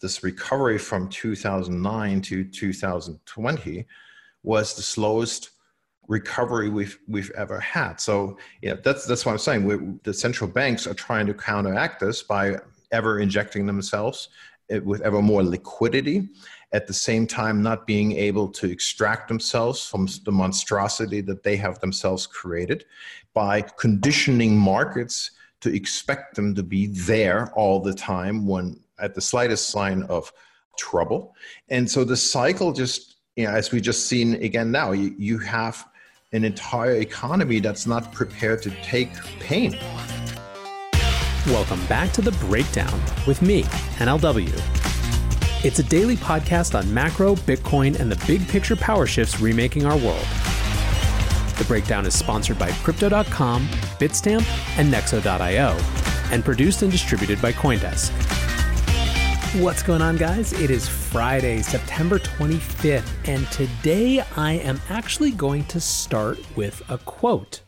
This recovery from 2009 to 2020 was the slowest recovery we've we've ever had. So yeah, that's that's what I'm saying. We, the central banks are trying to counteract this by ever injecting themselves eh, with ever more liquidity at the same time not being able to extract themselves from the monstrosity that they have themselves created by conditioning markets to expect them to be there all the time when at the slightest sign of trouble and so the cycle just you know as we just seen again now you, you have an entire economy that's not prepared to take pain Welcome back to The Breakdown with me, NLW. It's a daily podcast on macro, Bitcoin, and the big picture power shifts remaking our world. The Breakdown is sponsored by Crypto.com, Bitstamp, and Nexo.io, and produced and distributed by Coindesk. What's going on, guys? It is Friday, September 25th, and today I am actually going to start with a quote.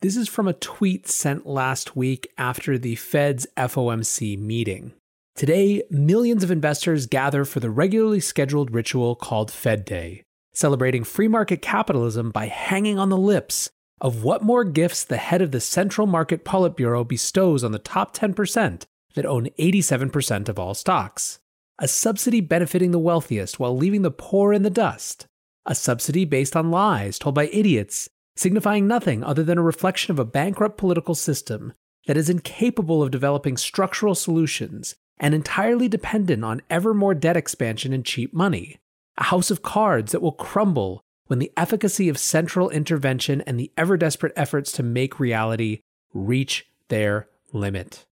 This is from a tweet sent last week after the Fed's FOMC meeting. Today, millions of investors gather for the regularly scheduled ritual called Fed Day, celebrating free market capitalism by hanging on the lips of what more gifts the head of the Central Market Politburo bestows on the top 10% that own 87% of all stocks. A subsidy benefiting the wealthiest while leaving the poor in the dust. A subsidy based on lies told by idiots signifying nothing other than a reflection of a bankrupt political system that is incapable of developing structural solutions and entirely dependent on ever more debt expansion and cheap money. A house of cards that will crumble when the efficacy of central intervention and the ever desperate efforts to make reality reach their limit.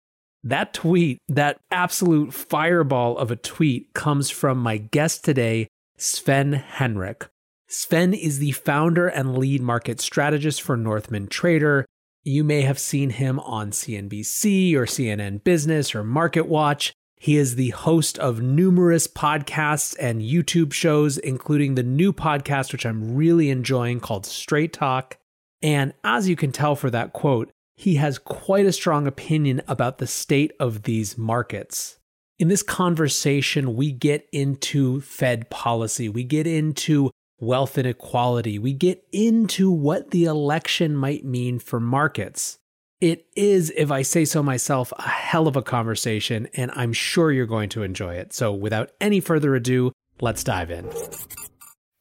That tweet, that absolute fireball of a tweet, comes from my guest today, Sven Henrich. Sven is the founder and lead market strategist for Northman Trader. You may have seen him on CNBC or CNN Business or Market Watch. He is the host of numerous podcasts and YouTube shows, including the new podcast, which I'm really enjoying called Straight Talk. And as you can tell for that quote, he has quite a strong opinion about the state of these markets. In this conversation, we get into Fed policy, we get into wealth inequality, we get into what the election might mean for markets. It is, if I say so myself, a hell of a conversation, and I'm sure you're going to enjoy it. So, without any further ado, let's dive in.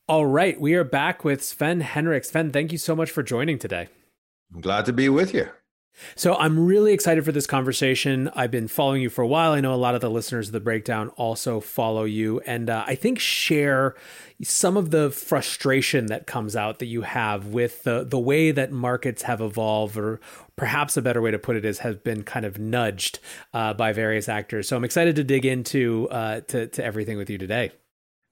All right, we are back with Sven Henrich. Sven, thank you so much for joining today. I'm glad to be with you. So I'm really excited for this conversation. I've been following you for a while. I know a lot of the listeners of the breakdown also follow you, and uh, I think share some of the frustration that comes out that you have with the the way that markets have evolved, or perhaps a better way to put it is have been kind of nudged uh, by various actors. So I'm excited to dig into uh, to to everything with you today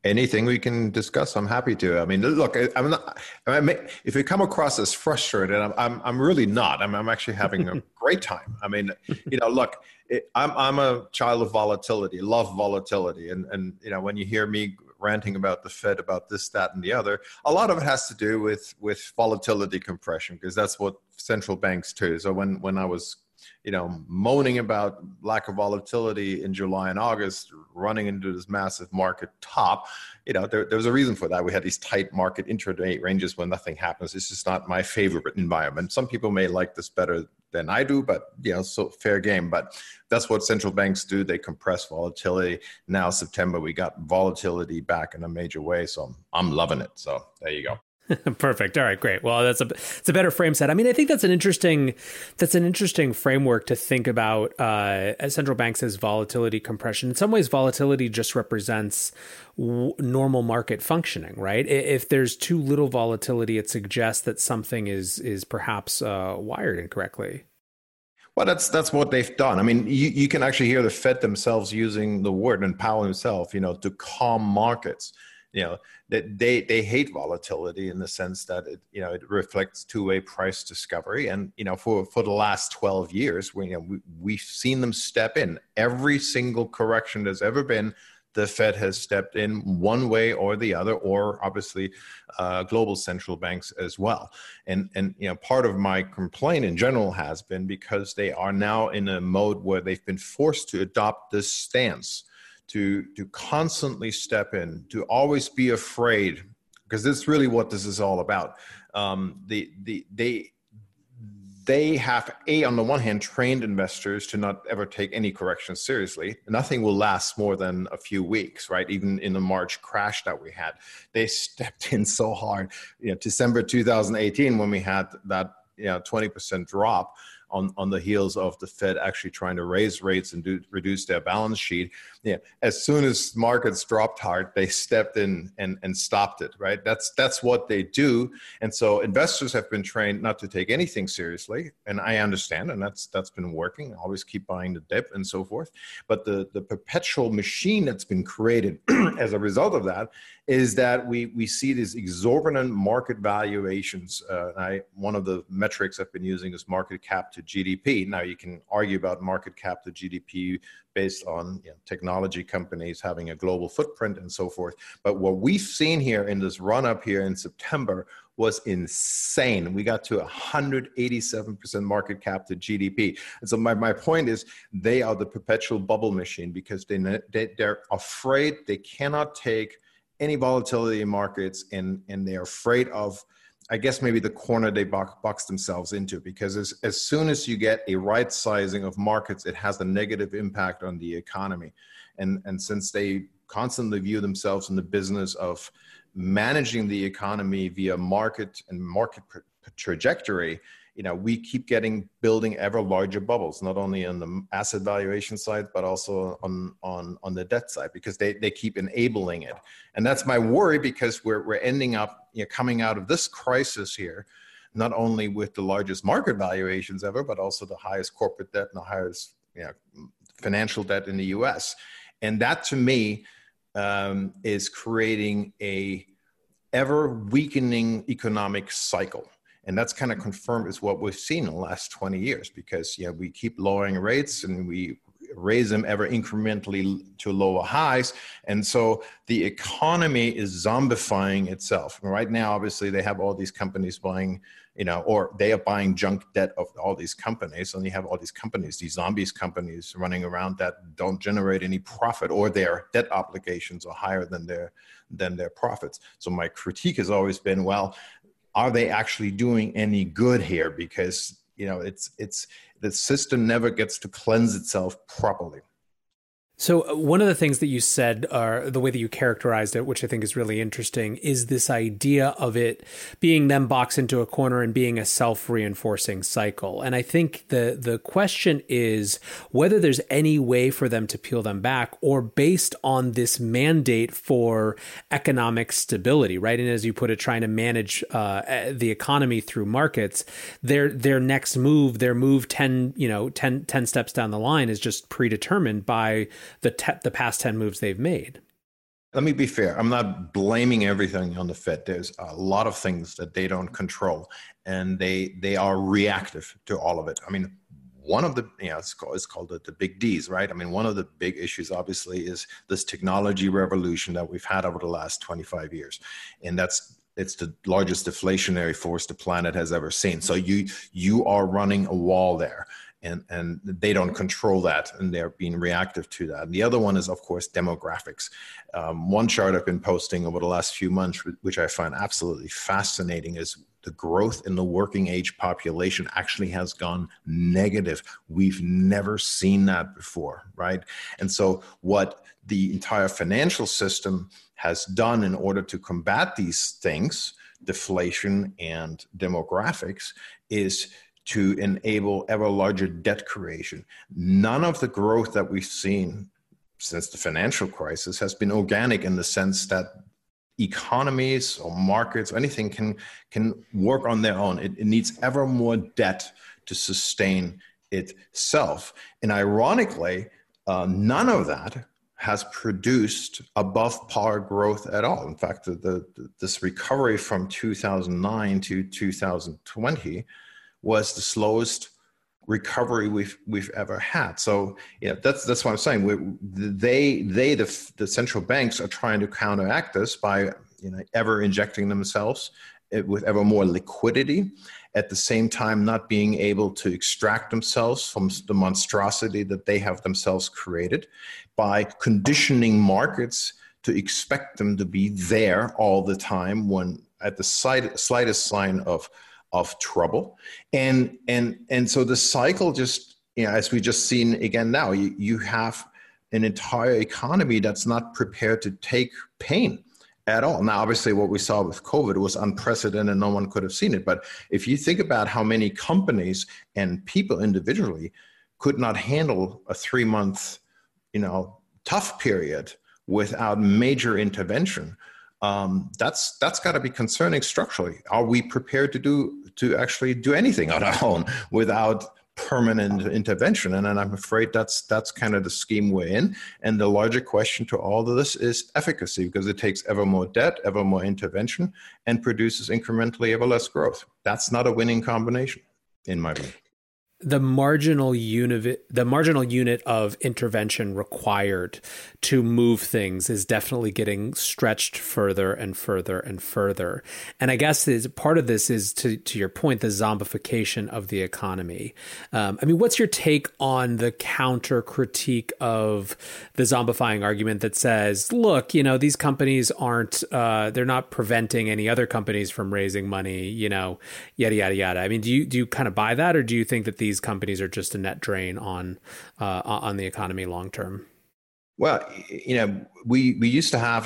anything we can discuss i'm happy to. I mean look i'm not I mean, if you come across as frustrated i'm i'm, I'm really not. I'm, I'm actually having a great time. I mean you know look it, i'm i'm a child of volatility love volatility. And and you know when you hear me ranting about the fed about this that and the other a lot of it has to do with with volatility compression because that's what central banks do. So when when i was you know, moaning about lack of volatility in July and August, running into this massive market top, you know, there, there was a reason for that. We had these tight market intraday ranges when nothing happens. This is not my favorite environment. Some people may like this better than I do, but you know, so fair game. But that's what central banks do. They compress volatility. Now September, we got volatility back in a major way. So I'm loving it. So there you go. Perfect. All right, great. Well, that's a it's a better frame set. I mean, I think that's an interesting that's an interesting framework to think about uh, central banks as volatility compression. In some ways, volatility just represents w- normal market functioning, right? If there's too little volatility, it suggests that something is is perhaps uh, wired incorrectly. Well, that's that's what they've done. I mean, you, you can actually hear the Fed themselves using the word and Powell himself, you know, to calm markets you know that they they hate volatility in the sense that it you know it reflects two-way price discovery. And you know for for the last 12 years we, you know, we we've seen them step in. Every single correction there's ever been the Fed has stepped in one way or the other, or obviously uh, global central banks as well. And and you know part of my complaint in general has been because they are now in a mode where they've been forced to adopt this stance to to constantly step in, to always be afraid, because that's really what this is all about. Um, the the they they have a on the one hand trained investors to not ever take any corrections seriously. Nothing will last more than a few weeks right? Even in the march crash that we had. They stepped in so hard. You know december 2018 when we had that you know 20% drop on, on the heels of the Fed actually trying to raise rates and do, reduce their balance sheet. Yeah, as soon as markets dropped hard, they stepped in and, and stopped it. Right. That's that's what they do. And so investors have been trained not to take anything seriously, and I understand, and that's that's been working. Always keep buying the dip and so forth. But the the perpetual machine that's been created as a result of that is that we we see these exorbitant market valuations. Uh, I one of the metrics I've been using is market cap to GDP. Now you can argue about market cap to GDP based on you know, technology companies having a global footprint and so forth. But what we've seen here in this run up here in September was insane. We got to 187% market cap to GDP. And so my, my point is they are the perpetual bubble machine because they, they, they're afraid they cannot take – any volatility in markets and and they're afraid of I guess maybe the corner they box, box themselves into because as, as soon as you get a right sizing of markets, it has a negative impact on the economy. And, and since they constantly view themselves in the business of managing the economy via market and market trajectory, you know we keep getting building ever larger bubbles not only on the asset valuation side but also on on on the debt side because they they keep enabling it. And that's my worry because we're we're ending up you know coming out of this crisis here not only with the largest market valuations ever but also the highest corporate debt and the highest you know, financial debt in the US and that to me um, is creating a ever weakening economic cycle and that's kind of confirmed is what we've seen in the last 20 years because yeah we keep lowering rates and we raise them ever incrementally to lower highs. And so the economy is zombifying itself. Right now obviously they have all these companies buying you know or they are buying junk debt of all these companies and you have all these companies these zombies companies running around that don't generate any profit or their debt obligations are higher than their than their profits. So my critique has always been well are they actually doing any good here? Because you know, it's it's the system never gets to cleanse itself properly. So, uh, one of the things that you said, or the way that you characterized it, which I think is really interesting, is this idea of it being them boxed into a corner and being a self reinforcing cycle. And I think the, the question is whether there's any way for them to peel them back or based on this mandate for economic stability, right? And as you put it, trying to manage uh, the economy through markets, their, their next move, their move 10, you know, 10, 10 steps down the line is just predetermined by the te- the past 10 moves they've made. Let me be fair. I'm not blaming everything on the Fed. There's a lot of things that they don't control, and they they are reactive to all of it. I mean, one of the you know it's called, it's called the, the big D's, right? I mean, one of the big issues obviously is this technology revolution that we've had over the last 25 years, and that's it's the largest deflationary force the planet has ever seen. So you you are running a wall there, and and they don't control that and they're being reactive to that. And the other one is of course demographics. Um, one chart i've been posting over the last few months which i find absolutely fascinating is the growth in the working age population actually has gone negative. We've never seen that before right? And so what the entire financial system has done in order to combat these things deflation and demographics is to enable ever larger debt creation. None of the growth that we've seen since the financial crisis has been organic in the sense that economies or markets or anything can can work on their own. It, it needs ever more debt to sustain itself. And ironically, uh, none of that has produced above par growth at all. In fact, the, the, this recovery from 2009 to 2020 was the slowest recovery we've we've ever had. So yeah, that's that's what I'm saying. We, they they the the central banks are trying to counteract this by you know ever injecting themselves eh, with ever more liquidity at the same time not being able to extract themselves from the monstrosity that they have themselves created by conditioning markets to expect them to be there all the time when at the slightest sign of of trouble. And and and so the cycle just you know as we just seen again now you, you have an entire economy that's not prepared to take pain at all. Now obviously what we saw with covid was unprecedented no one could have seen it. But if you think about how many companies and people individually could not handle a three month you know tough period without major intervention um, that's that's got to be concerning structurally. Are we prepared to do to actually do anything on our own without permanent intervention? And, and I'm afraid that's that's kind of the scheme we're in. And the larger question to all of this is efficacy, because it takes ever more debt, ever more intervention, and produces incrementally ever less growth. That's not a winning combination, in my view the marginal unit the marginal unit of intervention required to move things is definitely getting stretched further and further and further. And i guess is part of this is to to your point the zombification of the economy. Um, i mean what's your take on the counter critique of the zombifying argument that says look you know these companies aren't uh, they're not preventing any other companies from raising money you know yada yada yada. I mean do you do you kind of buy that or do you think that the these companies are just a net drain on uh, on the economy long term? Well, you know, we we used to have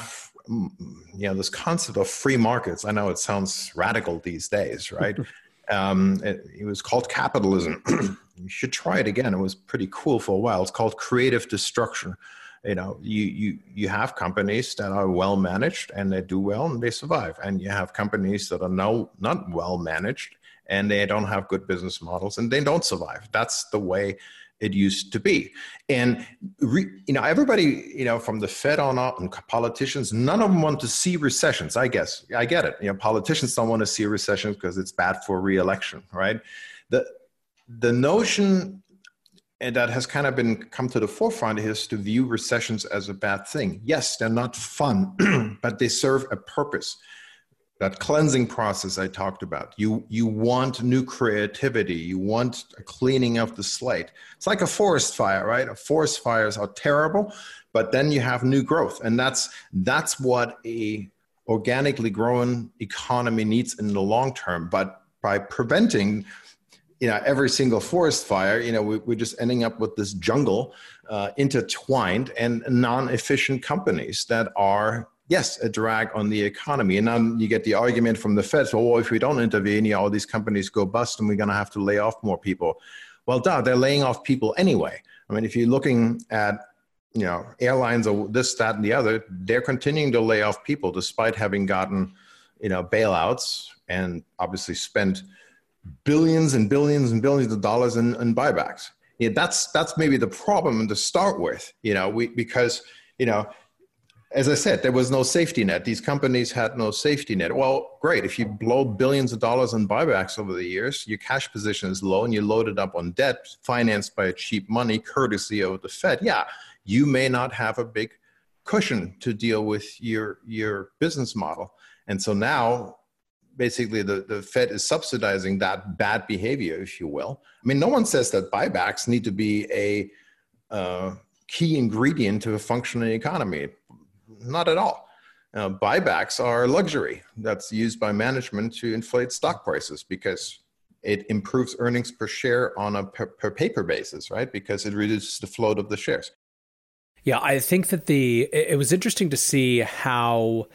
mm, you know this concept of free markets. I know it sounds radical these days, right? um, it, it, was called capitalism. you should try it again. It was pretty cool for a while. It's called creative destruction. You know, you you you have companies that are well managed and they do well and they survive, and you have companies that are no not well managed and they don't have good business models and they don't survive. That's the way it used to be. And re, you know, everybody, you know, from the Fed on up and politicians, none of them want to see recessions. I guess I get it. You know, politicians don't want to see a recession because it's bad for reelection, right? The the notion that has kind of been come to the forefront is to view recessions as a bad thing. Yes, they're not fun, but they serve a purpose that cleansing process I talked about. You you want new creativity. You want a cleaning of the slate. It's like a forest fire, right? Forest fires are terrible, but then you have new growth, and that's that's what a organically grown economy needs in the long term. But by preventing you know every single forest fire you know we, are just ending up with this jungle uh, intertwined and non-efficient companies that are yes, a drag on the economy. And then you get the argument from the Fed, well, if we don't intervene, all these companies go bust and we're going to have to lay off more people. Well, duh, they're laying off people anyway. I mean, if you're looking at, you know, airlines or this, that, and the other, they're continuing to lay off people despite having gotten, you know, bailouts and obviously spent billions and billions and billions of dollars in, in buybacks. Yeah, that's that's maybe the problem to start with, you know, we because you know as I said, there was no safety net. These companies had no safety net. Well, great. If you blow billions of dollars on buybacks over the years, your cash position is low and you load it up on debt financed by cheap money, courtesy of the Fed. Yeah, you may not have a big cushion to deal with your your business model. And so now basically the, the Fed is subsidizing that bad behavior, if you will. I mean, no one says that buybacks need to be a uh, key ingredient to a functioning economy. Not at all. Uh, buybacks are luxury that's used by management to inflate stock prices because it improves earnings per share on a per, per paper basis, right? Because it reduces the float of the shares. Yeah, I think that the it was interesting to see how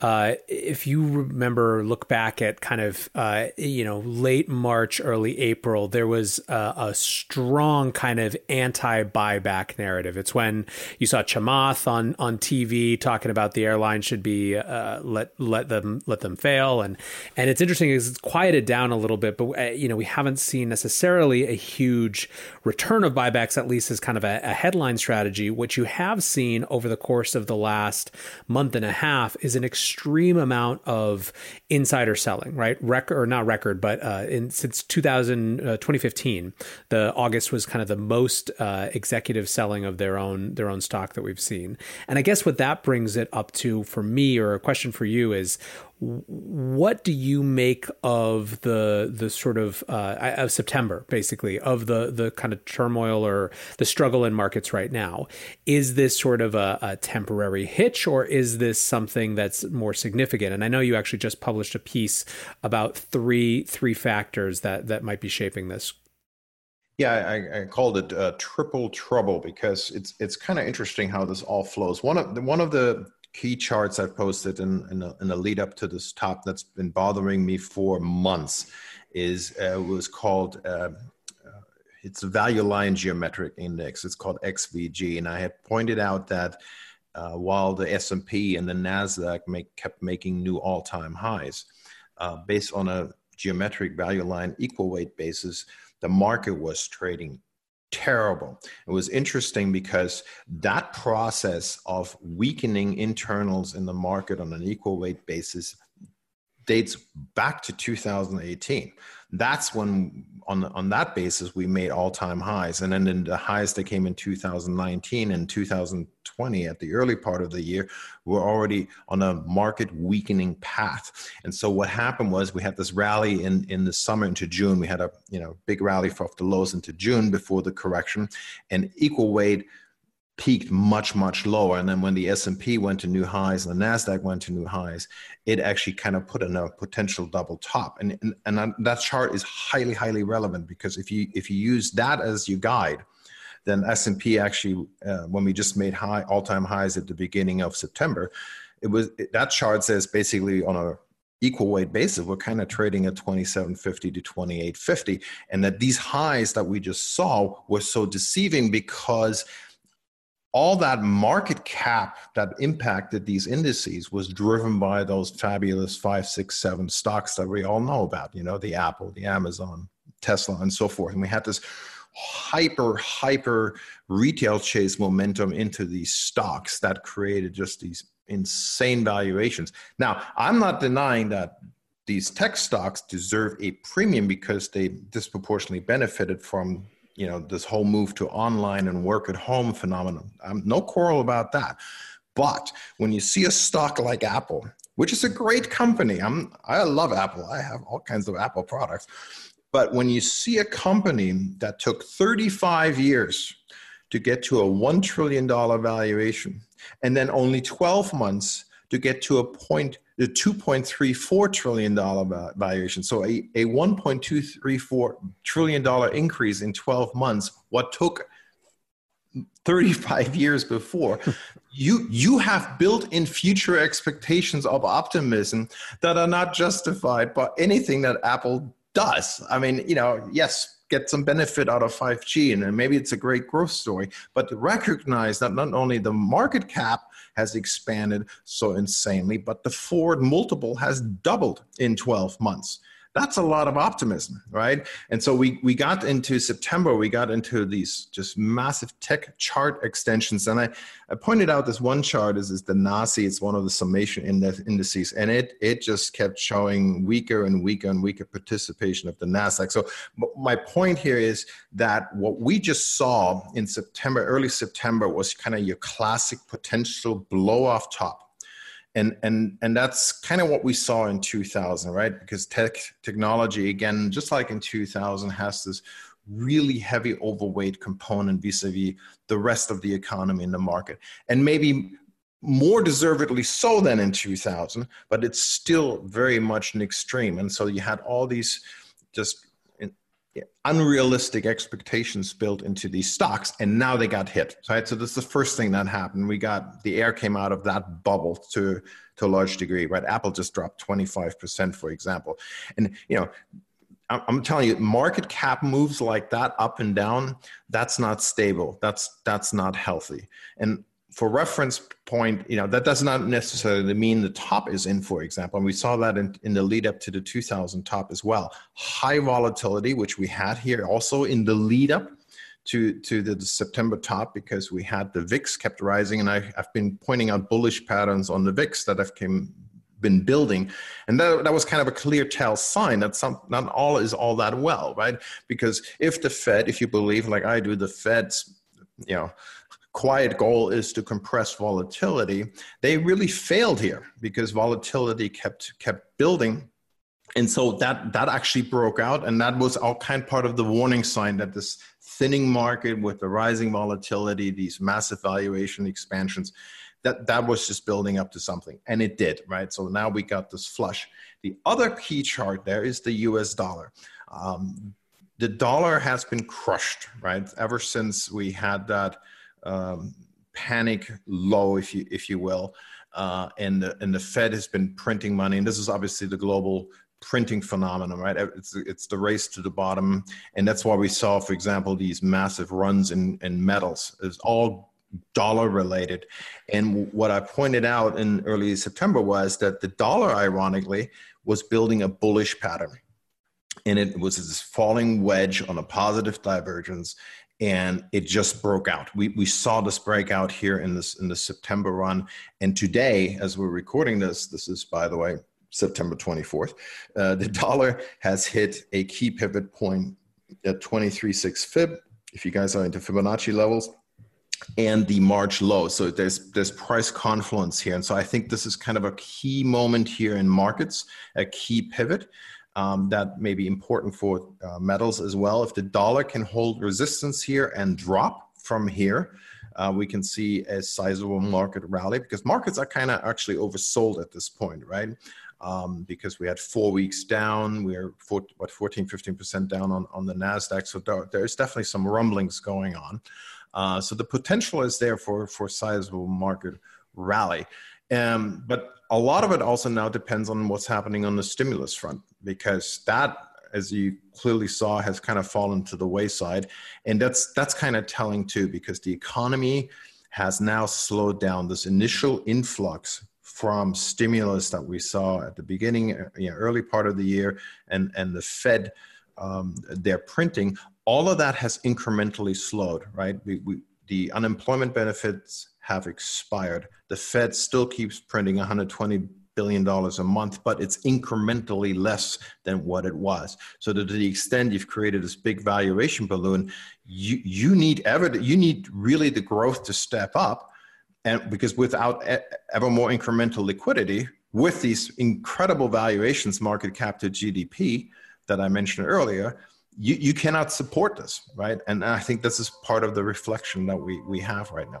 uh, if you remember, look back at kind of uh, you know late March, early April, there was a, a strong kind of anti-buyback narrative. It's when you saw Chamath on on TV talking about the airline should be uh, let let them let them fail, and and it's interesting because it's quieted down a little bit, but uh, you know we haven't seen necessarily a huge return of buybacks, at least as kind of a, a headline strategy. What you have seen over the course of the last month and a half is an extreme extreme amount of insider selling, right? Record or not record, but uh, in, since 2000, uh, 2015, the August was kind of the most uh, executive selling of their own their own stock that we've seen. And I guess what that brings it up to for me, or a question for you, is what do you make of the the sort of uh, of September, basically, of the the kind of turmoil or the struggle in markets right now? Is this sort of a, a temporary hitch, or is this something that's more significant? And I know you actually just published a piece about three three factors that that might be shaping this. Yeah, I, I called it uh, triple trouble because it's it's kind of interesting how this all flows. One of the, one of the key charts I've posted in, in, a, in a lead up to this top that's been bothering me for months is uh, was called uh, uh it's a value line geometric index. It's called XVG, and I had pointed out that uh, while the S&P and the Nasdaq make, kept making new all-time highs, uh, based on a geometric value line equal weight basis, the market was trading terrible. It was interesting because that process of weakening internals in the market on an equal weight basis dates back to 2018 that's when on on that basis we made all-time highs. And then in the highs that came in 2019 and 2020 at the early part of the year we're already on a market weakening path. And so what happened was we had this rally in in the summer into june. We had a you know big rally off the lows into june before the correction. And equal weight peaked much much lower. And then when the s&p went to new highs and the nasdaq went to new highs it actually kind of put in a potential double top. And, and, and that chart is highly highly relevant because if you if you use that as your guide then s&p actually uh, when we just made high all-time highs at the beginning of september it was that chart says basically on a equal weight basis we're kind of trading at 2750 to 2850 and that these highs that we just saw were so deceiving because all that market cap that impacted these indices was driven by those fabulous five, six, seven stocks that we all know about, you know, the Apple, the Amazon, Tesla, and so forth. And we had this hyper, hyper retail chase momentum into these stocks that created just these insane valuations. Now, I'm not denying that these tech stocks deserve a premium because they disproportionately benefited from you know this whole move to online and work at home phenomenon. I'm no quarrel about that. But when you see a stock like apple which is a great company i'm i love apple. I have all kinds of apple products. But when you see a company that took 35 years to get to a $1 trillion valuation and then only 12 months to get to a point the 2.34 trillion dollar valuation so a, a 1.234 trillion dollar increase in 12 months what took 35 years before you you have built in future expectations of optimism that are not justified by anything that apple does i mean you know yes get some benefit out of 5G, and maybe it's a great growth story. But recognize that not only the market cap has expanded so insanely, but the forward multiple has doubled in 12 months that's a lot of optimism, right? And so we we got into September, we got into these just massive tech chart extensions, and I, I pointed out this one chart is, is the NASI, it's one of the summation indices, and it it just kept showing weaker and weaker and weaker participation of the Nasdaq. So my point here is that what we just saw in September, early September, was kind of your classic potential blow off top and and and that's kind of what we saw in 2000 right? Because tech technology again just like in 2000 has this really heavy overweight component vis-a-vis the rest of the economy in the market. And maybe more deservedly so than in 2000 but it's still very much an extreme. And so you had all these just unrealistic expectations built into these stocks and now they got hit right so this is the first thing that happened we got the air came out of that bubble to to a large degree right apple just dropped 25% for example and you know I'm telling you, market cap moves like that up and down. That's not stable. That's that's not healthy. And for reference point, you know, that does not necessarily mean the top is in, for example. And we saw that in, in the lead up to the 2000 top as well. High volatility, which we had here also in the lead up to, to the, the September top because we had the VIX kept rising. And I, I've been pointing out bullish patterns on the VIX that have came, been building. And that, that was kind of a clear tell sign that some, not all is all that well, right? Because if the Fed, if you believe like I do, the Fed's, you know, quiet goal is to compress volatility, they really failed here because volatility kept kept building. And so that that actually broke out, and that was all kind of part of the warning sign that this thinning market with the rising volatility, these massive valuation expansions, that that was just building up to something, and it did, right? So now we got this flush. The other key chart there is the U.S. dollar. Um, the dollar has been crushed, right? Ever since we had that um, panic low, if you if you will, uh, and the, and the Fed has been printing money, and this is obviously the global printing phenomenon, right? It's it's the race to the bottom, and that's why we saw, for example, these massive runs in in metals. It's all dollar related, and what I pointed out in early September was that the dollar, ironically, was building a bullish pattern. And it was this falling wedge on a positive divergence and it just broke out. We, we saw this breakout here in this in the September run, and today, as we're recording this, this is by the way September 24th, uh, the dollar has hit a key pivot point at 23.6 fib. If you guys are into Fibonacci levels, and the March low. So there's there's price confluence here, and so I think this is kind of a key moment here in markets, a key pivot um, that may be important for uh, metals as well. If the dollar can hold resistance here and drop from here, uh, we can see a sizable market rally because markets are kind of actually oversold at this point, right? Um, because we had four weeks down, we're four, what 14, 15% down on, on the NASDAQ. So there, there's definitely some rumblings going on. Uh, so the potential is there for, for sizable market rally. Um, but a lot of it also now depends on what's happening on the stimulus front because that as you clearly saw has kind of fallen to the wayside. And that's that's kind of telling too because the economy has now slowed down this initial influx from stimulus that we saw at the beginning you know, early part of the year and and the fed um, their printing. All of that has incrementally slowed right? We, we, the unemployment benefits have expired. The Fed still keeps printing 120 billion dollars a month, but it's incrementally less than what it was. So to the extent you've created this big valuation balloon, you you need ever you need really the growth to step up, and because without ever more incremental liquidity, with these incredible valuations, market cap to GDP that I mentioned earlier, you, you cannot support this, right? And I think this is part of the reflection that we, we have right now.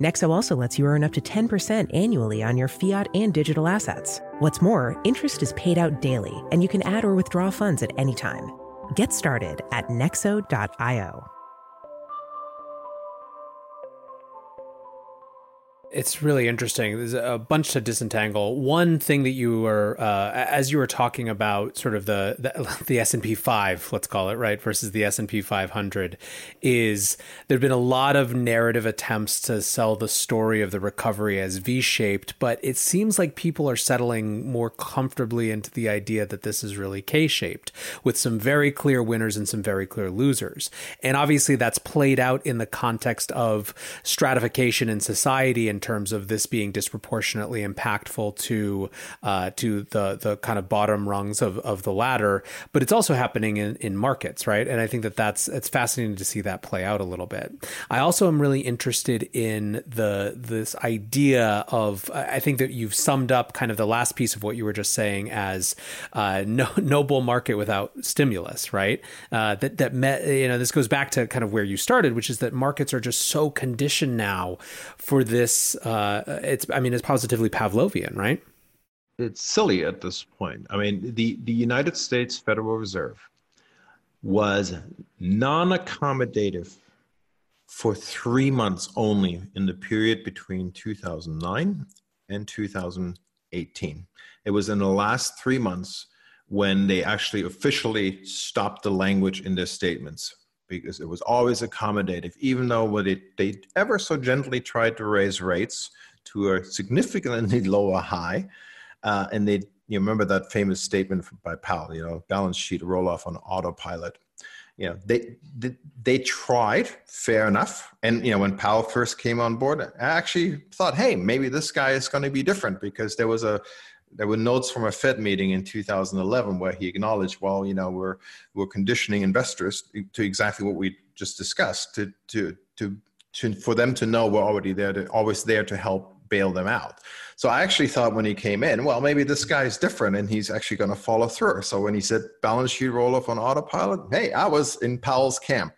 Nexo also lets you earn up to 10% annually on your fiat and digital assets. What's more, interest is paid out daily, and you can add or withdraw funds at any time. Get started at nexo.io. It's really interesting. There's a bunch to disentangle. One thing that you were, uh, as you were talking about, sort of the the, the S and P five, let's call it right, versus the S and P five hundred, is there've been a lot of narrative attempts to sell the story of the recovery as V shaped, but it seems like people are settling more comfortably into the idea that this is really K shaped, with some very clear winners and some very clear losers. And obviously, that's played out in the context of stratification in society and in terms of this being disproportionately impactful to uh, to the the kind of bottom rungs of, of the ladder, but it's also happening in, in markets, right? And I think that that's it's fascinating to see that play out a little bit. I also am really interested in the this idea of I think that you've summed up kind of the last piece of what you were just saying as uh, no no bull market without stimulus, right? Uh, that that met, you know this goes back to kind of where you started, which is that markets are just so conditioned now for this uh, it's I mean it's positively Pavlovian, right? It's silly at this point. I mean, the the United States Federal Reserve was non-accommodative for three months only in the period between 2009 and 2018. It was in the last three months when they actually officially stopped the language in their statements because it was always accommodative, even though what it, they ever so gently tried to raise rates to a significantly lower high. Uh, and they, you remember that famous statement by Powell, you know, balance sheet roll off on autopilot. You know, they, they, they tried, fair enough. And, you know, when Powell first came on board, I actually thought, hey, maybe this guy is going to be different because there was a, there were notes from a Fed meeting in 2011 where he acknowledged, well, you know, we're we're conditioning investors to exactly what we just discussed to to to, to for them to know we're already there to always there to help bail them out. So I actually thought when he came in, well, maybe this guy is different and he's actually going to follow through. So when he said balance sheet roll off on autopilot, hey, I was in Powell's camp,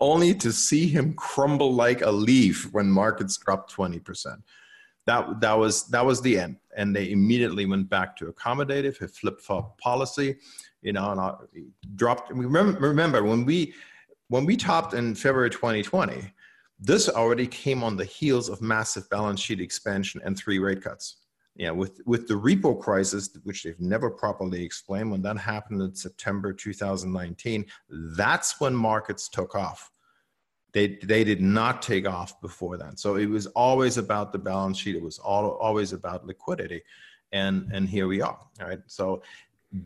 only to see him crumble like a leaf when markets dropped 20% that that was that was the end. And they immediately went back to accommodative a flip-flop policy you know and I dropped remember, remember when we when we topped in february 2020 this already came on the heels of massive balance sheet expansion and three rate cuts. Yeah with with the repo crisis which they've never properly explained when that happened in september 2019 that's when markets took off they, they did not take off before then. So it was always about the balance sheet. It was all, always about liquidity. And, and here we are. Right. So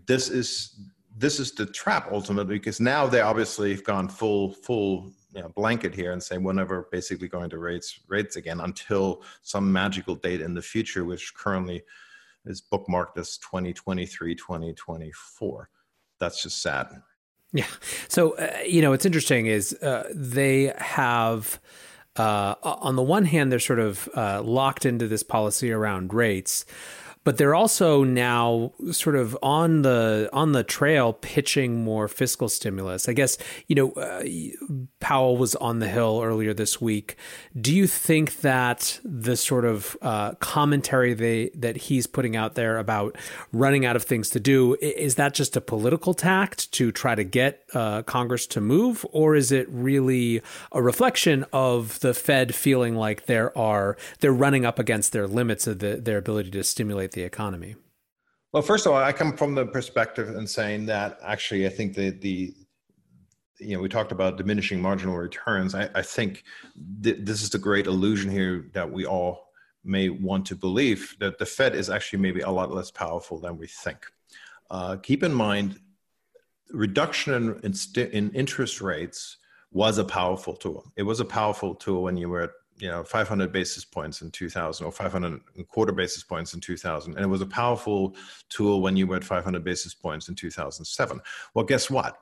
this is, this is the trap ultimately, because now they obviously have gone full, full you know, blanket here and say we're never basically going to rates rates again until some magical date in the future, which currently is bookmarked as 2023, 2024. That's just sad. Yeah. So, uh, you know, what's interesting is uh, they have, uh, on the one hand, they're sort of uh, locked into this policy around rates but they're also now sort of on the on the trail pitching more fiscal stimulus. I guess you know uh, Powell was on the Hill earlier this week. Do you think that the sort of uh, commentary they that he's putting out there about running out of things to do is that just a political tact to try to get uh, Congress to move, or is it really a reflection of the Fed feeling like there are they're running up against their limits of the, their ability to stimulate the economy? Well, first of all, I come from the perspective and saying that actually, I think that the you know we talked about diminishing marginal returns. I, I think th- this is the great illusion here that we all may want to believe that the Fed is actually maybe a lot less powerful than we think. Uh, keep in mind, reduction in, in, st- in interest rates was a powerful tool. It was a powerful tool when you were at you know 500 basis points in 2000 or 500 and quarter basis points in 2000 and it was a powerful tool when you were at 500 basis points in 2007 well guess what?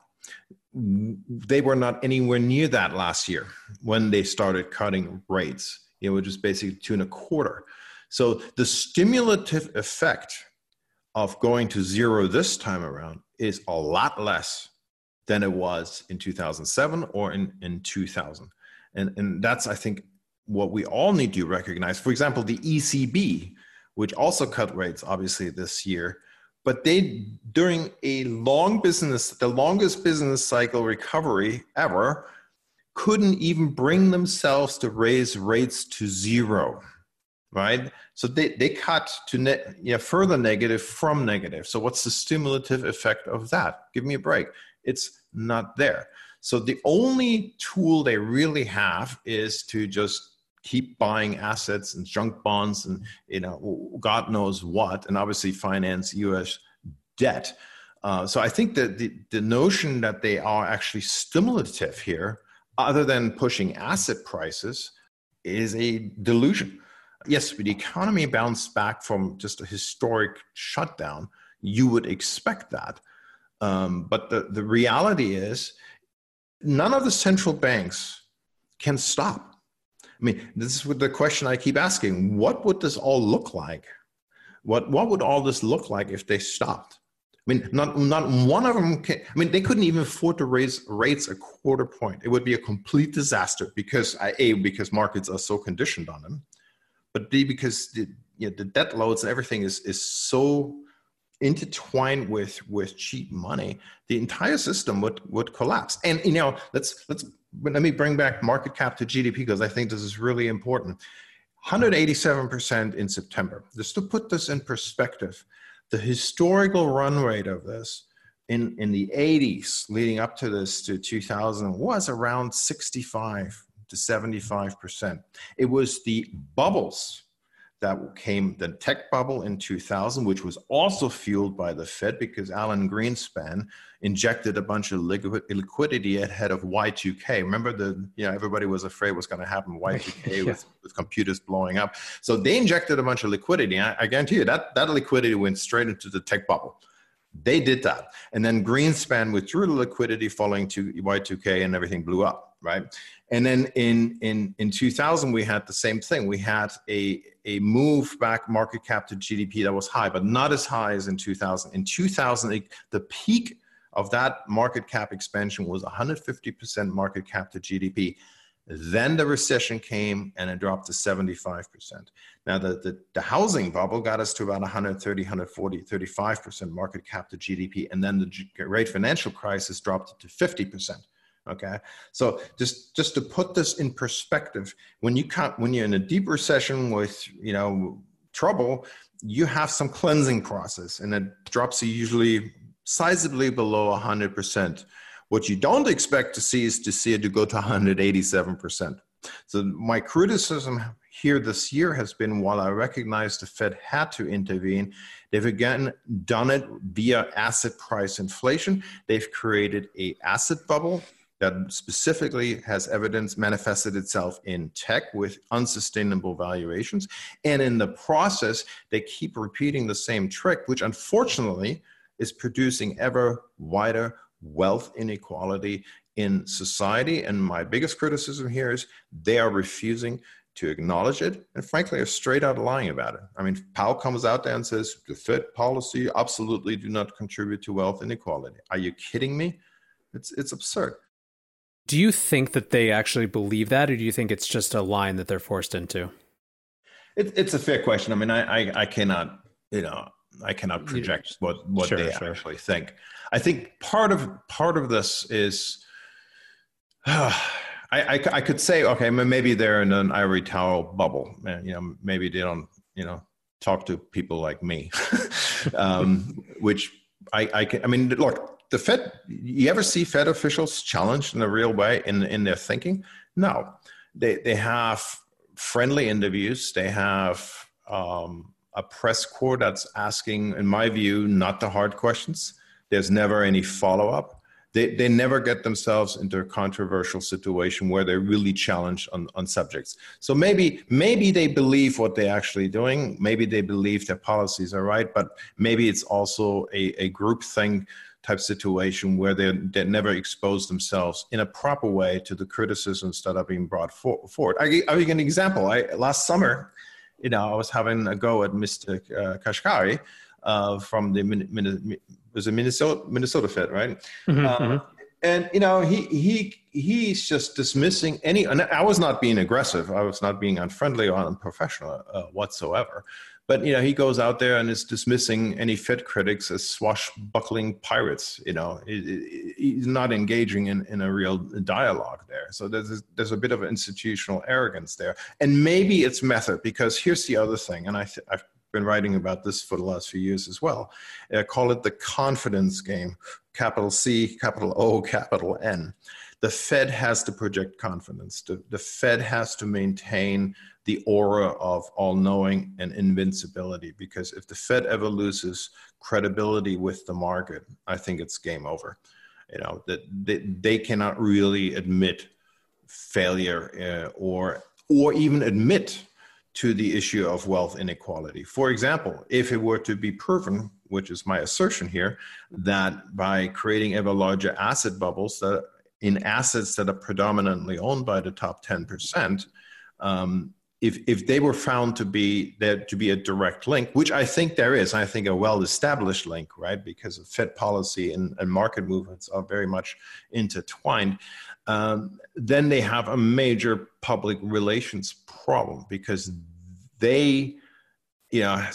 They were not anywhere near that last year when they started cutting rates. Know which is basically two and a quarter. So the stimulative effect of going to zero this time around is a lot less than it was in 2007 or in, in 2000 and, and that's i think what we all need to recognize. For example, the ECB, which also cut rates obviously this year, but they during a long business, the longest business cycle recovery ever, couldn't even bring themselves to raise rates to zero right? So they, they cut to net yeah further negative from negative. So what's the stimulative effect of that? Give me a break. It's not there. So the only tool they really have is to just keep buying assets and junk bonds and you know god knows what and obviously finance us debt. Uh, so i think that the, the notion that they are actually stimulative here other than pushing asset prices is a delusion. Yes the economy bounced back from just a historic shutdown you would expect that. Um, but the, the reality is none of the central banks can stop I mean, this is the question I keep asking. What would this all look like? What, what would all this look like if they stopped? I mean, not, not one of them can, I mean, they couldn't even afford to raise rates a quarter point. It would be a complete disaster because, uh, A, because markets are so conditioned on them, but B, because the, you know, the debt loads and everything is, is so intertwined with with cheap money the entire system would would collapse and you know let's let's let me bring back market cap to GDP because I think this is really important. 187% in September. Just to put this in perspective, the historical run rate of this in, in the 80s leading up to this to 2000 was around 65 to 75%. It was the bubbles that came the tech bubble in 2000 which was also fueled by the fed because alan greenspan injected a bunch of liquidity ahead of y2k remember the you know everybody was afraid was going to happen y2k yeah. with, with computers blowing up. So they injected a bunch of liquidity I, I guarantee you that that liquidity went straight into the tech bubble. They did that. And then greenspan withdrew the liquidity following to y2k and everything blew up right and then in, in, in 2000, we had the same thing. We had a, a move back market cap to GDP that was high, but not as high as in 2000. In 2000, the peak of that market cap expansion was 150% market cap to GDP. Then the recession came and it dropped to 75%. Now, the, the, the, housing bubble got us to about 130, 140, 35% market cap to GDP. And then the great financial crisis dropped it to 50% okay? So just just to put this in perspective when you come when you're in a deep recession with you know trouble you have some cleansing process and it drops you usually sizably below 100% what you don't expect to see is to see it to go to 187% so my criticism here this year has been while i recognize the fed had to intervene they've again done it via asset price inflation. They've created a asset bubble that specifically has evidence manifested itself in tech with unsustainable valuations. And in the process, they keep repeating the same trick, which unfortunately is producing ever wider wealth inequality in society. And my biggest criticism here is they are refusing to acknowledge it and frankly are straight out lying about it. I mean, Powell comes out there and says the Fed policy absolutely do not contribute to wealth inequality. Are you kidding me? It's, it's absurd. Do you think that they actually believe that, or do you think it's just a line that they're forced into? It, it's a fair question. I mean, I, I, I cannot, you know, I cannot project what what sure, they sure. actually think. I think part of part of this is, uh, I, I, I could say okay, maybe they're in an ivory tower bubble. You know, maybe they don't, you know, talk to people like me, um, which I I can. I mean, look, the Fed, you ever see Fed officials challenged in a real way in, in their thinking? No. They, they have friendly interviews. They have um, a press corps that's asking, in my view, not the hard questions. There's never any follow up. they, they never get themselves into a controversial situation where they're really challenged on, on subjects. So maybe maybe they believe what they're actually doing. Maybe they believe their policies are right, but maybe it's also a, a group thing type situation where they they never expose themselves in a proper way to the criticisms that are being brought for, forward. I, I'll give you an example. I last summer, you know, I was having a go at Mr. Uh, Kashkari uh, from the was a Minnesota Minnesota Fed, right? Mm-hmm, uh, mm-hmm. And you know, he he he's just dismissing any. And I was not being aggressive. I was not being unfriendly or unprofessional uh, whatsoever. But you know, he goes out there and is dismissing any Fed critics as swashbuckling pirates. You know, he's not engaging in, in a real dialogue there. So there's there's a bit of institutional arrogance there, and maybe it's method because here's the other thing, and I th- I've been writing about this for the last few years as well. I call it the confidence game, capital C, capital O, capital N. The Fed has to project confidence. The, the Fed has to maintain the aura of all knowing and invincibility because if the Fed ever loses credibility with the market, I think it's game over. You know, that they, they cannot really admit failure uh, or or even admit to the issue of wealth inequality. For example, if it were to be proven, which is my assertion here, that by creating ever larger asset bubbles that in assets that are predominantly owned by the top 10%, um, if, if they were found to be there to be a direct link, which I think there is, I think a well-established link, right? Because of Fed policy and, and market movements are very much intertwined. Um, then they have a major public relations problem because they, you know,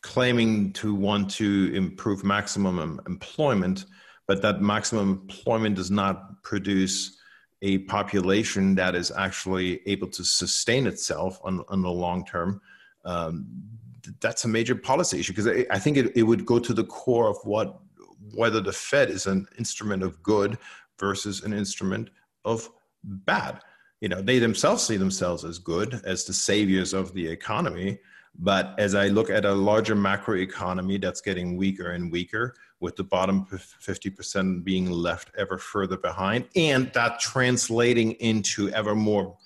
claiming to want to improve maximum employment, but that maximum employment does not produce a population that is actually able to sustain itself on, on the long term. Um, that's a major policy issue because I, I think it, it would go to the core of what whether the Fed is an instrument of good versus an instrument of bad. You know, they themselves see themselves as good, as the saviors of the economy. But as I look at a larger macro economy that's getting weaker and weaker, with the bottom 50% being left ever further behind, and that translating into ever more,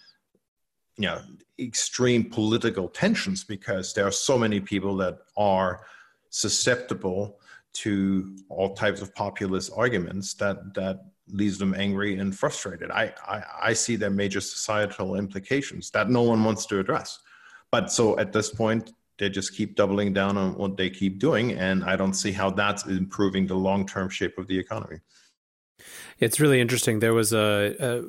you know, extreme political tensions because there are so many people that are susceptible to all types of populist arguments that that leaves them angry and frustrated. I, I, I see their major societal implications that no one wants to address. But so at this point, they just keep doubling down on what they keep doing. And I don't see how that's improving the long term shape of the economy. It's really interesting. There was a, a,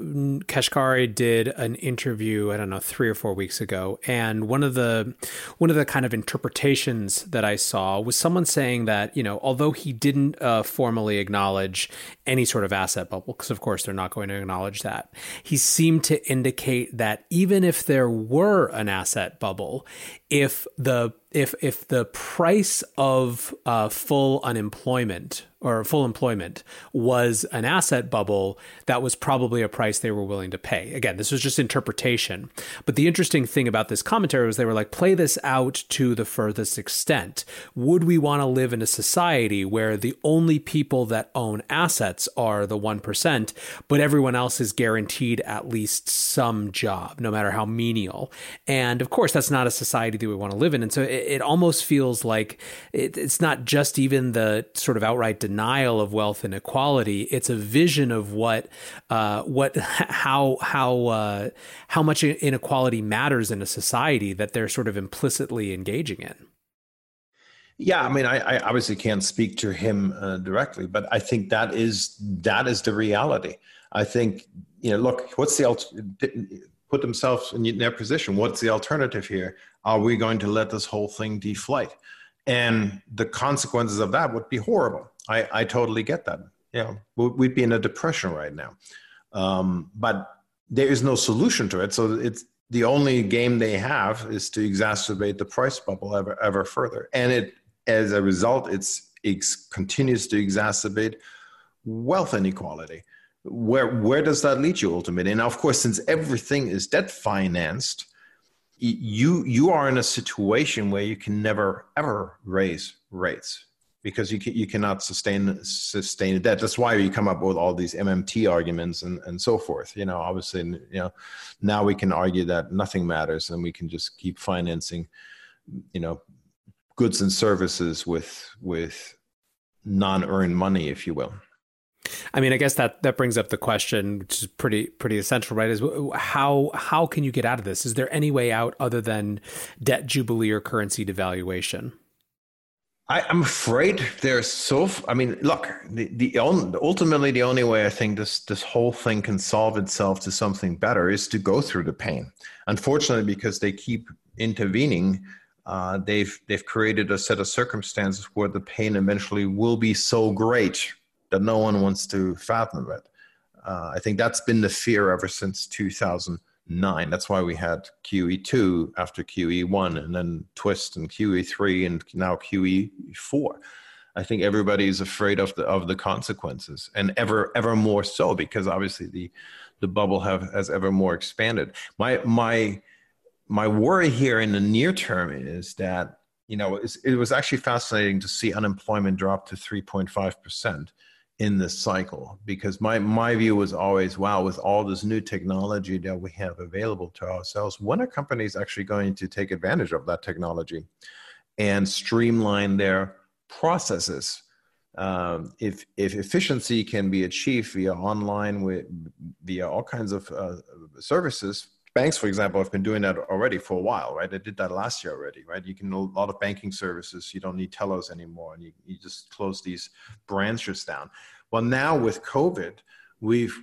Kashkari did an interview, I don't know, three or four weeks ago, and one of the one of the kind of interpretations that I saw was someone saying that you know, although he didn't uh, formally acknowledge any sort of asset bubble, because of course they're not going to acknowledge that, he seemed to indicate that even if there were an asset bubble, if the if if the price of uh, full unemployment or full employment was an asset bubble, that was probably a price they were willing to pay. Again, this was just interpretation. But the interesting thing about this commentary was they were like, play this out to the furthest extent. Would we want to live in a society where the only people that own assets are the 1%, but everyone else is guaranteed at least some job, no matter how menial? And of course, that's not a society that we want to live in. And so it, it almost feels like it, it's not just even the sort of outright denial of wealth inequality; it's a vision of what uh, what how how uh, how much inequality matters in a society that they're sort of implicitly engaging in. Yeah, I mean, I, I obviously can't speak to him uh, directly, but I think that is that is the reality. I think you know, look, what's the put themselves in their position? What's the alternative here? Are we going to let this whole thing deflate? And the consequences of that would be horrible. I, I totally get that. Know, we'd be in a depression right now. Um, but there is no solution to it. So it's the only game they have is to exacerbate the price bubble ever ever further. And it as a result, it's it continues to exacerbate wealth inequality. Where where does that lead you ultimately? And of course, since everything is debt financed, you you are in a situation where you can never ever raise rates because you can, you cannot sustain sustain a debt. That's why you come up with all these MMT arguments and, and so forth. You know, obviously, you know, now we can argue that nothing matters and we can just keep financing, you know, goods and services with with non-earned money, if you will. I mean, I guess that that brings up the question, which is pretty pretty essential, right? Is how how can you get out of this? Is there any way out other than debt jubilee or currency devaluation? I, am afraid there's so. I mean, look, the, the ultimately the only way I think this this whole thing can solve itself to something better is to go through the pain. Unfortunately, because they keep intervening, uh, they've they've created a set of circumstances where the pain eventually will be so great that no one wants to fathom it. Uh, I think that's been the fear ever since 2000 nine. That's why we had QE2 after QE1 and then twist and QE3 and now QE4. I think everybody is afraid of the of the consequences and ever ever more so because obviously the the bubble have has ever more expanded. My my my worry here in the near term is that you know it was actually fascinating to see unemployment drop to 3.5 percent in this cycle because my my view was always wow with all this new technology that we have available to ourselves when are companies actually going to take advantage of that technology and streamline their processes. Um, if if efficiency can be achieved via online with via all kinds of uh, services banks, for example, have been doing that already for a while, right? They did that last year already, right? You can a lot of banking services. You don't need tellers anymore, and you, you just close these branches down. Well, now with COVID, we've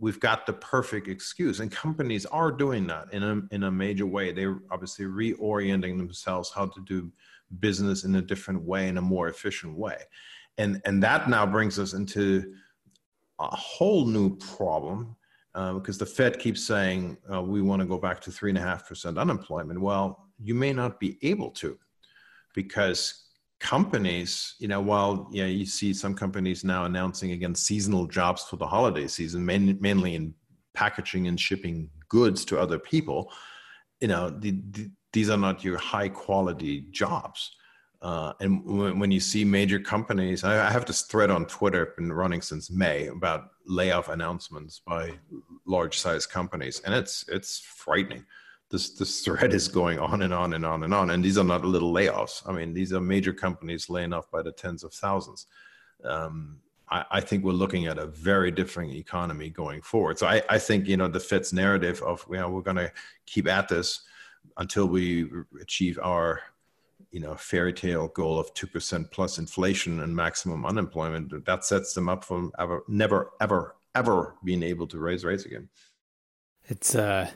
we've got the perfect excuse, and companies are doing that in a in a major way. They're obviously reorienting themselves how to do business in a different way, in a more efficient way, and and that now brings us into a whole new problem because the Fed keeps saying uh, we want to go back to three and a half percent unemployment. Well, you may not be able to, because companies, you know, while you, know, you see some companies now announcing again seasonal jobs for the holiday season, mainly, mainly in packaging and shipping goods to other people, you know, the, the, these are not your high quality jobs. Uh, and when, when, you see major companies, I, I, have this thread on Twitter, been running since May about layoff announcements by large size companies, and it's it's frightening. This this thread is going on and on and on and on, and these are not little layoffs. I mean, these are major companies laying off by the tens of thousands. Um, I, I, think we're looking at a very different economy going forward. So I, I think you know the Fed's narrative of you know we're going to keep at this until we achieve our you know fairy tale goal of 2% plus inflation and maximum unemployment that sets them up for ever never ever ever being able to raise rates again. It's uh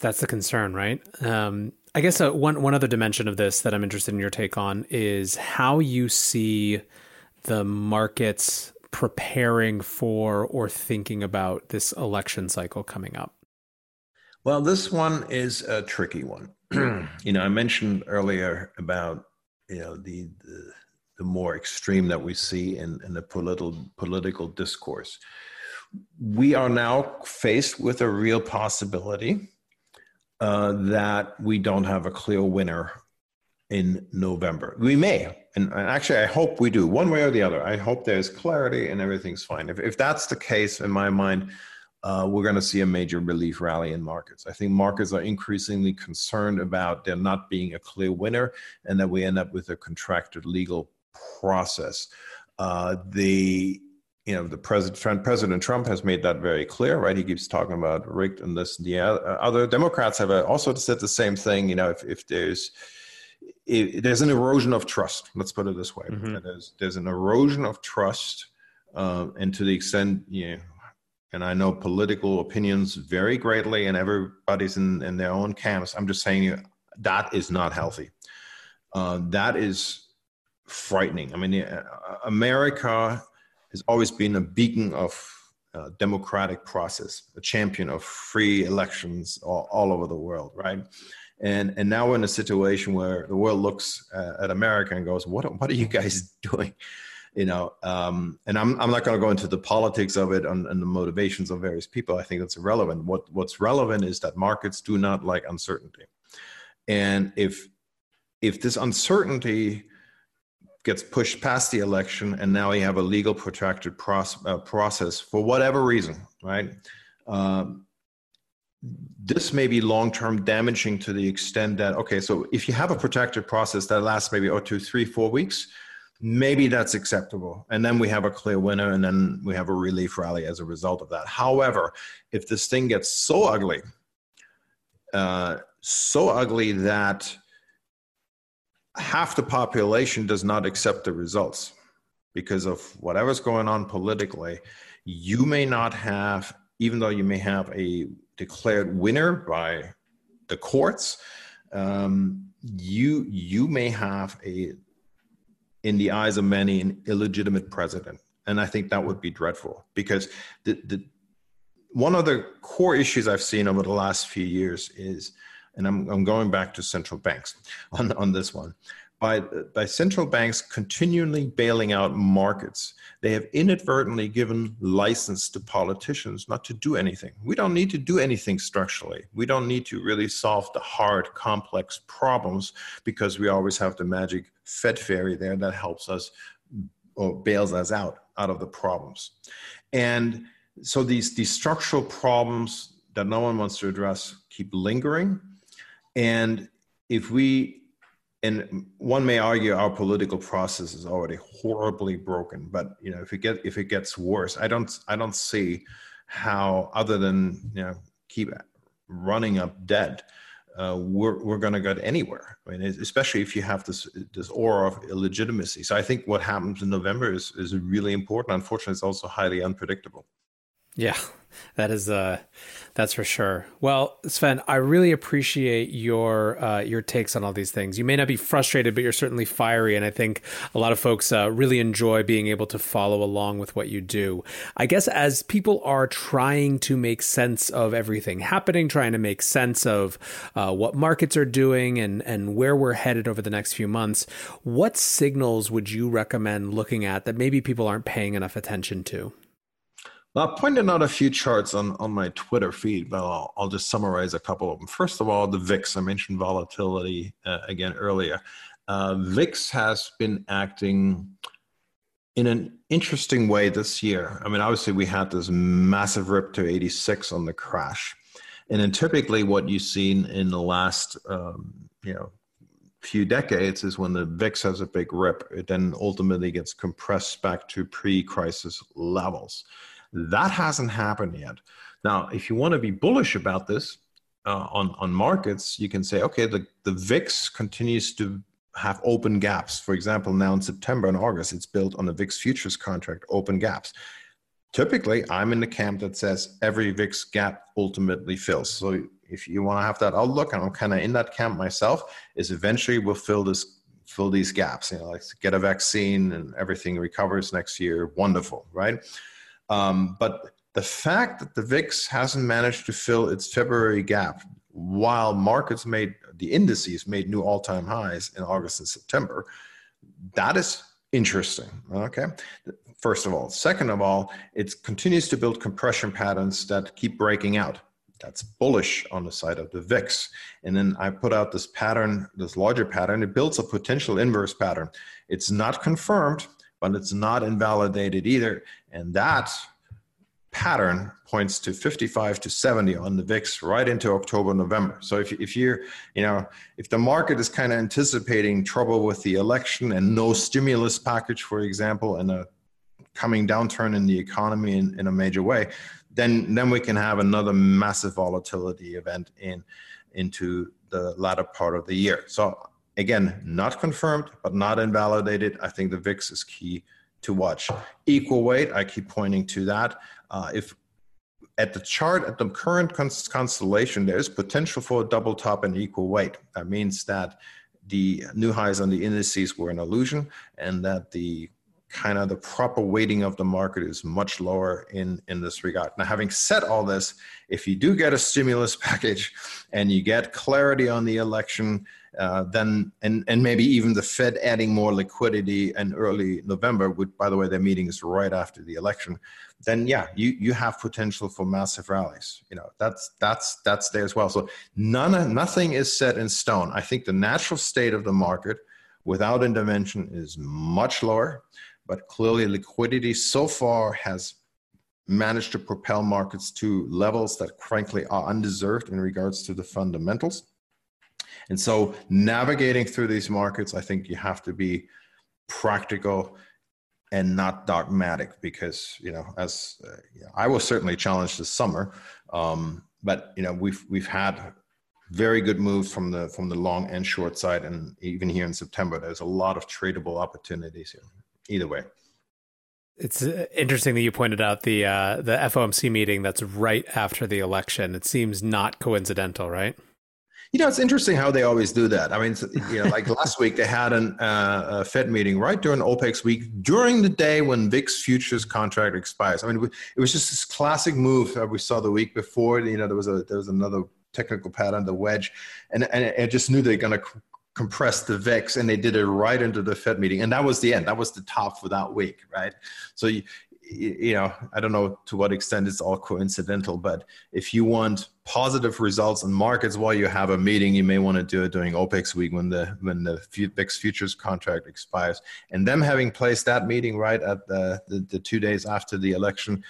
that's the concern right? Um i guess uh, one one other dimension of this that i'm interested in your take on is how you see the markets preparing for or thinking about this election cycle coming up. Well this one is a tricky one you know, I mentioned earlier about you know the the, the more extreme that we see in, in the political political discourse. We are now faced with a real possibility uh, that we don't have a clear winner in November. We may, and actually, I hope we do, one way or the other. I hope there's clarity and everything's fine. If, if that's the case, in my mind, uh, we're going to see a major relief rally in markets. I think markets are increasingly concerned about there not being a clear winner and that we end up with a contracted legal process. Uh, the you know the president President Trump has made that very clear, right? He keeps talking about rigged and this and the other. Democrats have also said the same thing. You know, if, if there's if there's an erosion of trust, let's put it this way. Mm-hmm. There's there's an erosion of trust, uh, and to the extent you know and I know political opinions vary greatly, and everybody's in, in their own camps. I'm just saying that is not healthy. Uh, that is frightening. I mean, uh, America has always been a beacon of uh, democratic process, a champion of free elections all, all, over the world, right? And and now we're in a situation where the world looks uh, at America and goes, "What what are you guys doing?" You know um, and i'm, I'm not going to go into the politics of it and, and, the motivations of various people i think that's irrelevant what what's relevant is that markets do not like uncertainty and if if this uncertainty gets pushed past the election, and now you have a legal protracted process, uh, process for whatever reason, right? Um, this may be long-term damaging to the extent that okay, so if you have a protracted process that lasts maybe oh two, three, four weeks, maybe that's acceptable, and then we have a clear winner, and then we have a relief rally as a result of that. However, if this thing gets so ugly, uh, so ugly that half the population does not accept the results because of whatever's going on politically. You may not have, even though you may have a declared winner by the courts, um, you you may have a, in the eyes of many, an illegitimate president, and I think that would be dreadful because the the one of the core issues I've seen over the last few years is and I'm, I'm going back to central banks on, on this one. By, by central banks continually bailing out markets, they have inadvertently given license to politicians not to do anything. We don't need to do anything structurally. We don't need to really solve the hard, complex problems because we always have the magic Fed fairy there that helps us or bails us out out of the problems. And so these, these structural problems that no one wants to address keep lingering and if we, and one may argue our political process is already horribly broken, but you know, if it get if it gets worse, I don't I don't see how other than you know keep running up debt, uh, we're we're going to get anywhere. I mean, especially if you have this this aura of illegitimacy. So I think what happens in November is is really important. Unfortunately, it's also highly unpredictable. Yeah, that is uh that's for sure. Well, Sven, I really appreciate your uh, your takes on all these things. You may not be frustrated, but you're certainly fiery, and I think a lot of folks uh, really enjoy being able to follow along with what you do. I guess as people are trying to make sense of everything happening, trying to make sense of uh, what markets are doing and and where we're headed over the next few months, what signals would you recommend looking at that maybe people aren't paying enough attention to? I pointed out a few charts on, on my Twitter feed, but I'll, I'll just summarize a couple of them. First of all, the VIX, I mentioned volatility uh, again earlier. Uh, VIX has been acting in an interesting way this year. I mean, obviously, we had this massive rip to 86 on the crash. And then typically, what you've seen in the last, um, you know, few decades is when the VIX has a big rip, it then ultimately gets compressed back to pre crisis levels. That hasn't happened yet. Now, if you want to be bullish about this uh, on, on markets, you can say, okay, the, the VIX continues to have open gaps. For example, now in September and August, it's built on the VIX futures contract, open gaps. Typically, I'm in the camp that says every VIX gap ultimately fills. So if you want to have that outlook, and I'm kind of in that camp myself, is eventually we'll fill this fill these gaps. You know, like get a vaccine and everything recovers next year. Wonderful, right? Um, but the fact that the VIX hasn't managed to fill its February gap while markets made the indices made new all-time highs in August and September, that is interesting. Okay. First of all. Second of all, it continues to build compression patterns that keep breaking out. That's bullish on the side of the VIX. And then I put out this pattern, this larger pattern. It builds a potential inverse pattern. It's not confirmed, but it's not invalidated either. And that pattern points to 55 to 70 on the VIX right into October, November. So if, if you're, you know, if the market is kind of anticipating trouble with the election and no stimulus package, for example, and a coming downturn in the economy in, in a major way, then then we can have another massive volatility event in into the latter part of the year. So Again, not confirmed, but not invalidated. I think the VIX is key to watch. Equal weight, I keep pointing to that. Uh, if at the chart, at the current constellation, there is potential for a double top and equal weight. That means that the new highs on the indices were an illusion and that the kind of the proper weighting of the market is much lower in in this regard now having said all this if you do get a stimulus package and you get clarity on the election uh, then and and maybe even the Fed adding more liquidity in early November, which by the way their meeting is right after the election, then yeah, you you have potential for massive rallies. You know that's that's that's there as well. So none nothing is set in stone. I think the natural state of the market without intervention is much lower, but clearly liquidity so far has managed to propel markets to levels that frankly are undeserved in regards to the fundamentals. And so navigating through these markets, I think you have to be practical and not dogmatic because you know as uh, I was certainly challenged this summer, um, but you know we've we've had very good moves from the from the long and short side, and even here in September, there's a lot of tradable opportunities here. Either way. It's uh, interesting that you pointed out the uh, the FOMC meeting that's right after the election. It seems not coincidental, right? You know, it's interesting how they always do that. I mean, you know, like last week they had an, uh, a Fed meeting right during OPEX week, during the day when VIX futures contract expires. I mean, it was just this classic move that we saw the week before. You know, there was a there was another technical pattern, the wedge, and and I just knew they're going to compress the VIX, and they did it right into the Fed meeting, and that was the end. That was the top for that week, right? So you, you know, I don't know to what extent it's all coincidental, but if you want positive results in markets while you have a meeting, you may want to do it during OPEX week when the when the VIX futures contract expires. And them having placed that meeting right at the the, the two days after the election,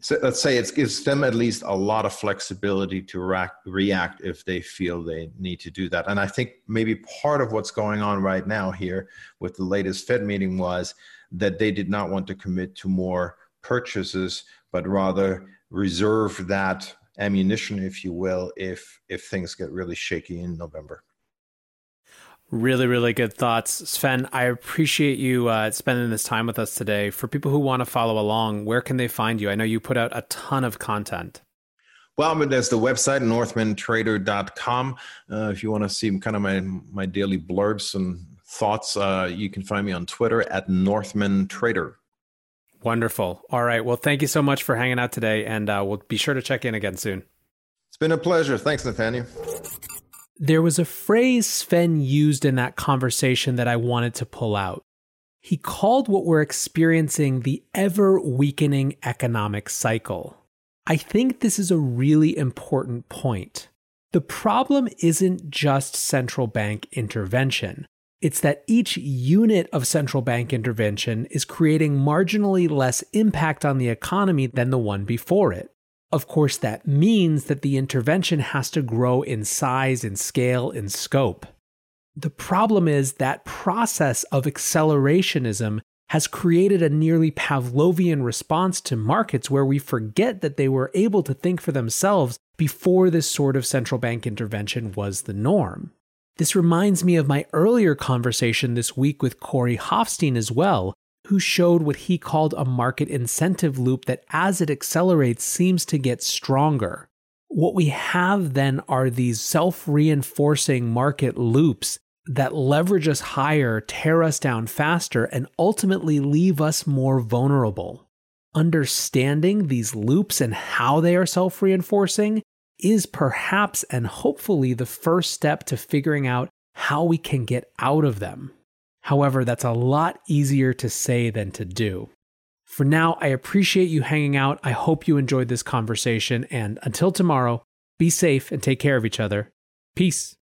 so let's say it gives them at least a lot of flexibility to react, react if they feel they need to do that. And I think maybe part of what's going on right now here with the latest Fed meeting was that they did not want to commit to more purchases, but rather reserve that ammunition, if you will, if if things get really shaky in November. Really, really good thoughts. Sven, I appreciate you uh, spending this time with us today. For people who want to follow along, where can they find you? I know you put out a ton of content. Well, I mean, there's the website, northmantrader.com. Uh, if you want to see kind of my, my daily blurbs and thoughts, uh, you can find me on Twitter at Northman Trader. Wonderful. All right. Well, thank you so much for hanging out today, and uh, we'll be sure to check in again soon. It's been a pleasure. Thanks, Nathaniel. There was a phrase Sven used in that conversation that I wanted to pull out. He called what we're experiencing the ever weakening economic cycle. I think this is a really important point. The problem isn't just central bank intervention. It's that each unit of central bank intervention is creating marginally less impact on the economy than the one before it. Of course, that means that the intervention has to grow in size, in scale, in scope. The problem is that process of accelerationism has created a nearly Pavlovian response to markets where we forget that they were able to think for themselves before this sort of central bank intervention was the norm. This reminds me of my earlier conversation this week with Corey Hoffstein as well, who showed what he called a market incentive loop that as it accelerates seems to get stronger. What we have then are these self reinforcing market loops that leverage us higher, tear us down faster, and ultimately leave us more vulnerable. Understanding these loops and how they are self reinforcing is perhaps and hopefully the first step to figuring out how we can get out of them. However, that's a lot easier to say than to do. For now, I appreciate you hanging out. I hope you enjoyed this conversation. And until tomorrow, be safe and take care of each other. Peace.